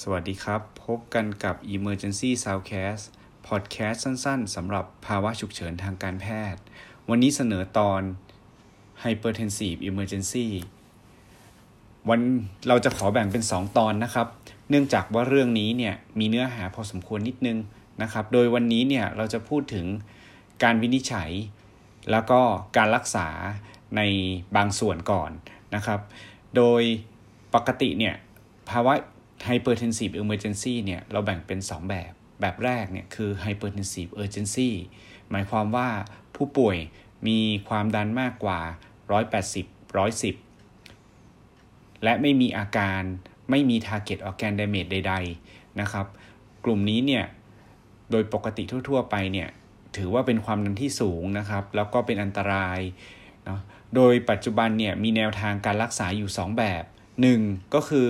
สวัสดีครับ พบกันกับ Emergency Soundcast Podcast สั้นๆสำหรับภาวะฉุกเฉินทางการแพทย์ วันนี้เสนอตอน Hypertensive Emergency วันเราจะขอแบ่งเป็น 2 ตอนนะครับ เนื่องจากว่าเรื่องนี้เนี่ยมีเนื้อหาพอสมควรนิดนึงนะครับ โดยวันนี้เนี่ยเราจะพูดถึงการวินิจฉัย แล้วก็การรักษาในบางส่วนก่อนนะครับ โดยปกติเนี่ยภาวะ hypertensive emergency เนี่ยเราแบ่งเป็น 2 แบบ แบบแรกเนี่ยคือ hypertensive urgency หมายความว่าผู้ป่วยมีความดันมากกว่า 180 110 และไม่มีอาการไม่มี target organ damage ใด ๆ นะครับ กลุ่มนี้เนี่ย โดยปกติทั่ว ๆ ไปเนี่ย ถือว่าเป็นความดันที่สูงนะครับ แล้วก็เป็นอันตรายเนาะโดยปัจจุบันเนี่ย มีแนวทางการรักษาอยู่ 2 แบบ 1 ก็คือ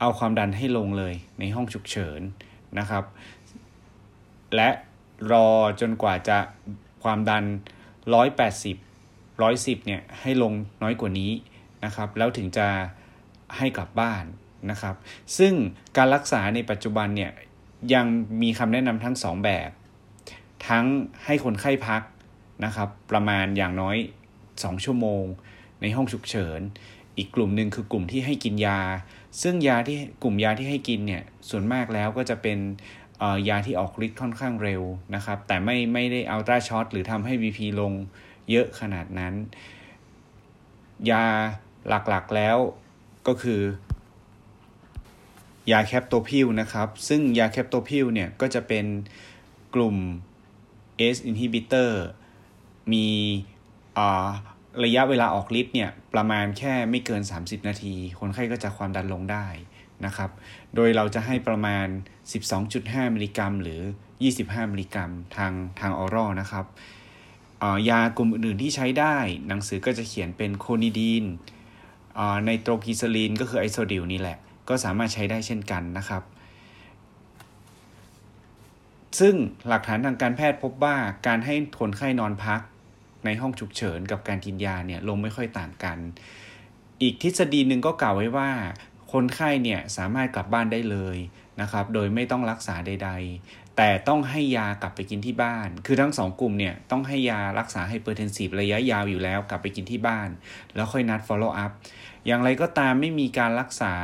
เอาความดันให้ลงเลยในห้องฉุกเฉินนะครับ และรอจนกว่าจะความดัน 180 110เนี่ยให้ลงน้อยกว่านี้นะครับ แล้วถึงจะให้กลับบ้านนะครับ ซึ่งการรักษาในปัจจุบันเนี่ยยังมีคำแนะนำทั้ง 2 แบบ ทั้งให้คนไข้พักนะครับ ประมาณอย่างน้อย 2 ชั่วโมง ในห้องฉุกเฉิน อีกกลุ่มหนึ่งคือกลุ่มที่ให้กินยา ซึ่งยาที่กลุ่มยาที่ให้กินเนี่ยส่วนมากแล้วก็จะเป็นยาที่ออกฤทธิ์ค่อนข้างเร็วนะครับ แต่ไม่ไม่ได้อัลตราช็อตหรือทำให้ BP ลงเยอะขนาดนั้น ยาหลักๆแล้วก็คือยา captopril นะครับ ซึ่งยา captopril เนี่ยก็จะเป็นกลุ่ม ACE inhibitor มี ระยะเวลาออกฤทธิ์เนี่ยประมาณแค่ไม่เกิน 30 นาที คนไข้ก็จะความดันลงได้นะครับ โดยเราจะให้ประมาณ 12.5 มิลลิกรัม หรือ 25 มิลลิกรัมทางทาง oral นะครับยากลุ่มอื่นที่ใช้ได้ หนังสือก็จะเขียนเป็น clonidine nitroglycerin ก็คือ Isordil นี่แหละ ก็สามารถใช้ได้เช่นกันนะครับ ซึ่งหลักฐานทางการแพทย์พบว่าการให้คนไข้นอนพัก ในห้องฉุกเฉินกับการกินยาเนี่ยลงไม่ค่อยต่างกัน อีกทฤษฎีหนึ่งก็กล่าวไว้ว่า คนไข้เนี่ยสามารถกลับบ้านได้เลยนะครับ โดยไม่ต้องรักษาใด ๆ แต่ต้องให้ยากลับไปกินที่บ้าน คือทั้งสองกลุ่มเนี่ยต้องให้ยารักษา hypertensive ระยะยาวอยู่แล้วกลับไปกินที่บ้าน แล้วค่อยนัด follow up อย่างไรก็ตามไม่มีการรักษา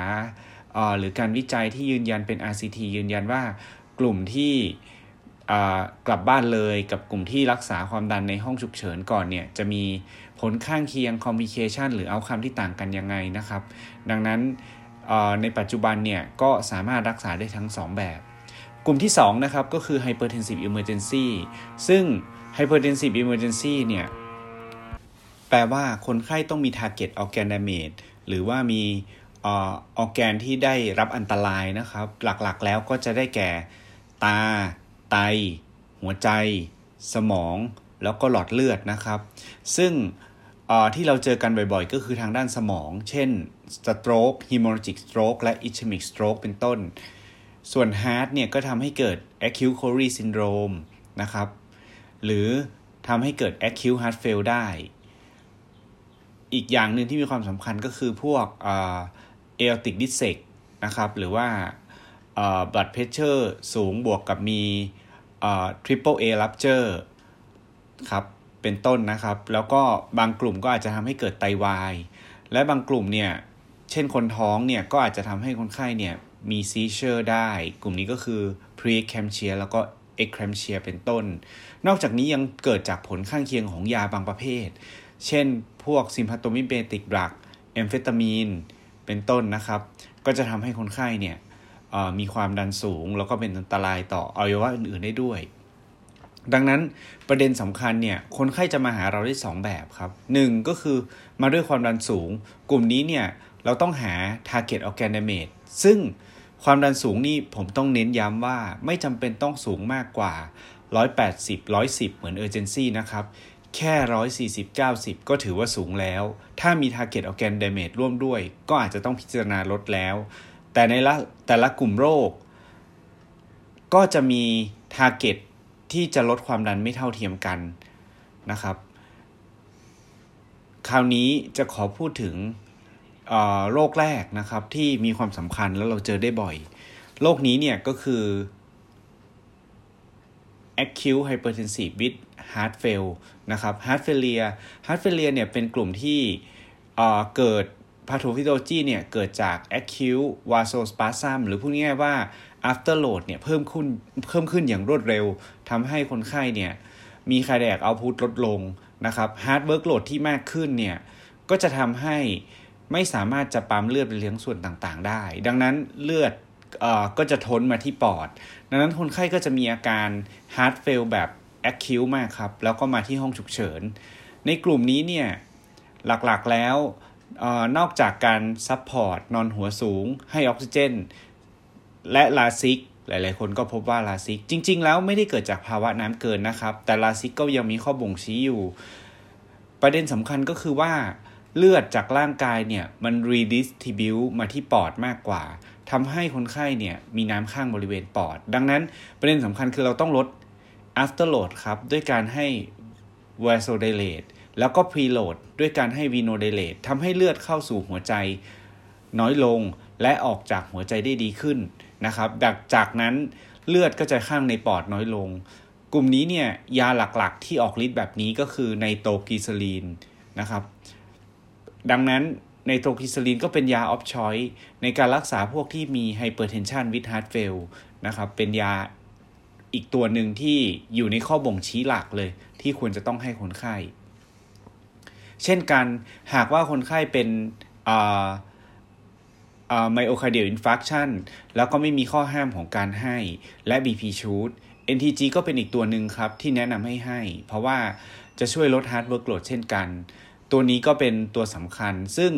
หรือการวิจัยที่ยืนยันเป็น RCT ยืนยันว่ากลุ่มที่ กลับบ้านเลยกับกลุ่มที่รักษาความดันในห้องฉุกเฉินก่อนเนี่ยจะมีผลข้างเคียงคอมพิเคชันหรือเอาคำที่ต่างกันยังไงนะครับ ดังนั้นในปัจจุบันเนี่ยก็สามารถรักษาได้ทั้ง 2 แบบ กลุ่มที่2นะครับก็คือ hypertensive emergency ซึ่ง hypertensive emergency เนี่ยแปลว่าคนไข้ต้องมี target organ damage หรือว่ามีออแกนที่ได้รับอันตรายนะครับ หลักๆแล้วก็จะได้แก่ตา ไต หัวใจ สมอง แล้วก็หลอดเลือดนะครับ ซึ่งที่เราเจอกันบ่อยๆ ก็คือทางด้านสมอง เช่น stroke hemorrhagic stroke และ ischemic stroke เป็นต้น ส่วน heart เนี่ยก็ทำให้เกิด acute coronary syndrome นะครับ หรือทำให้เกิด acute heart fail ได้ อีกอย่างหนึ่งที่มีความสำคัญก็คือพวก aortic d i s s e c นะครับ หรือว่า blood pressure สูงบวกกับมี triple A rupture ครับเป็นต้นนะครับ แล้วก็บางกลุ่มก็อาจจะทำให้เกิดไตวาย และบางกลุ่มเนี่ยเช่นคนท้องเนี่ยก็อาจจะทำให้คนไข้เนี่ยมี seizure ได้ กลุ่มนี้ก็คือ preeclampsia แล้วก็ eclampsia เป็นต้น นอกจากนี้ยังเกิดจากผลข้างเคียงของยาบางประเภท เช่นพวก sympathomimetic drug แอมเฟตามีนเป็นต้นนะครับ ก็จะทำให้คนไข้เนี่ย มีความดันสูง แล้วก็เป็นอันตรายต่ออวัยวะอื่นๆได้ด้วย ดังนั้นประเด็นสำคัญเนี่ยคนไข้จะมาหาเราได้ 2 แบบครับ 1 ก็คือมาด้วยความดันสูง กลุ่มนี้เนี่ยเราต้องหา target organ damage ซึ่งความดันสูงนี่ผมต้องเน้นย้ำว่าไม่จำเป็นต้องสูงมากกว่า 180 110 เหมือน urgency นะครับ แค่ 140 90 ก็ถือว่าสูงแล้ว ถ้ามี target organ damage ร่วมด้วย ก็อาจจะต้องพิจารณาลดแล้ว แต่ในละแต่ละกลุ่มโรค ก็จะมีทาร์เก็ตที่จะลดความดันไม่เท่าเทียมกันนะครับ คราวนี้จะขอพูดถึงโรคแรกนะครับที่มีความสำคัญแล้วเราเจอได้บ่อย โรคนี้เนี่ยก็คือ acute hypertensive with heart fail นะครับ heart failure heart failure เนี่ยเป็นกลุ่มที่เกิด pathophysiology เนี่ยเกิดจาก acute vasospasm หรือพูดง่ายๆว่า afterload เนี่ยเพิ่มขึ้นเพิ่มขึ้นอย่างรวดเร็วทำให้คนไข้เนี่ยมี cardiac output ลดลงนะครับ heart workload ที่มากขึ้นเนี่ยก็จะทำให้ไม่สามารถจะปั๊มเลือดไปเลี้ยงส่วนต่างๆ ได้ ดังนั้นเลือดก็จะทนมาที่ปอด ดังนั้นคนไข้ก็จะมีอาการ heart fail แบบ acute มากครับ แล้วก็มาที่ห้องฉุกเฉิน ในกลุ่มนี้เนี่ยหลักๆแล้ว นอกจากการ support นอนหัวสูง ให้ออกซิเจน และ Lasix หลายๆ คนก็พบว่า Lasix จริง ๆ แล้วไม่ได้เกิดจากภาวะน้ำเกินนะครับ แต่ Lasix ก็ยังมีข้อบ่งชี้อยู่ ประเด็นสำคัญก็คือว่าเลือดจากร่างกายเนี่ยมัน redistribute มาที่ปอดมากกว่าทำให้คนไข้เนี่ยมีน้ำข้างบริเวณปอด ดังนั้นประเด็นสำคัญคือเราต้องลด afterload ครับ ด้วยการให้ vasodilate แล้วก็ preload ด้วยการให้ venodilate ทำให้เลือดเข้าสู่หัวใจน้อยลงและออกจากหัวใจได้ดีขึ้นนะครับจากจากนั้นเลือดก็จะข้างในปอดน้อยลง กลุ่มนี้เนี่ยยาหลักๆที่ออกฤทธิ์แบบนี้ก็คือ nitroglycerin นะครับ ดังนั้น nitroglycerin ก็เป็นยา of choice ในการรักษาพวกที่มี hypertension with heart fail นะครับเป็นยาอีกตัวหนึ่งที่อยู่ในข้อบ่งชี้หลักเลยที่ควรจะต้องให้คนไข้ เช่นกันหากว่าคนไข้เป็น myocardial infarction แล้วก็ไม่มีข้อห้ามของการให้และ BP สูง NTG ก็เป็นอีกตัวหนึ่งครับที่แนะนำให้ให้ เพราะว่าจะช่วยลด heart workload เช่นกัน ตัวนี้ก็เป็นตัวสำคัญ ซึ่ง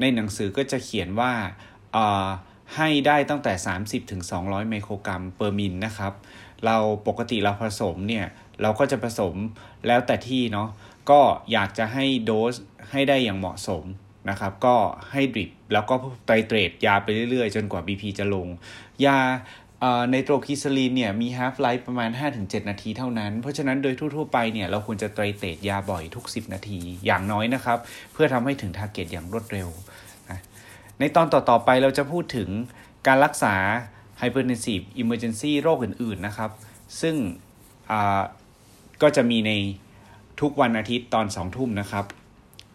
ในหนังสือก็จะเขียนว่าให้ได้ตั้งแต่ 30-200ไมโครกรัม per min นะครับ เราปกติเราผสมเนี่ย เราก็จะผสมแล้วแต่ที่เนาะ ก็อยากจะให้โดสให้ได้อย่างเหมาะสมนะครับก็ให้ drip แล้วก็ titrate ยาไปเรื่อยๆ จนกว่า BP จะลง ยา nitroglycerin เนี่ยมี half-life ประมาณ 5-7 นาทีเท่านั้น เพราะฉะนั้นโดยทั่วๆไปเนี่ยเราควรจะ titrate ยาบ่อยทุก 10 นาทีอย่างน้อยนะครับ เพื่อทำให้ถึงทาร์เก็ตอย่างรวดเร็วนะในตอนต่อๆไปเราจะพูดถึงการรักษา Hypertensive Emergency โรคอื่นๆนะครับ ซึ่งก็จะมีใน ทุกวันอาทิตย์ตอน2ทุ่มนะครับ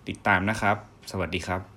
ติดตามนะครับ สวัสดีครับ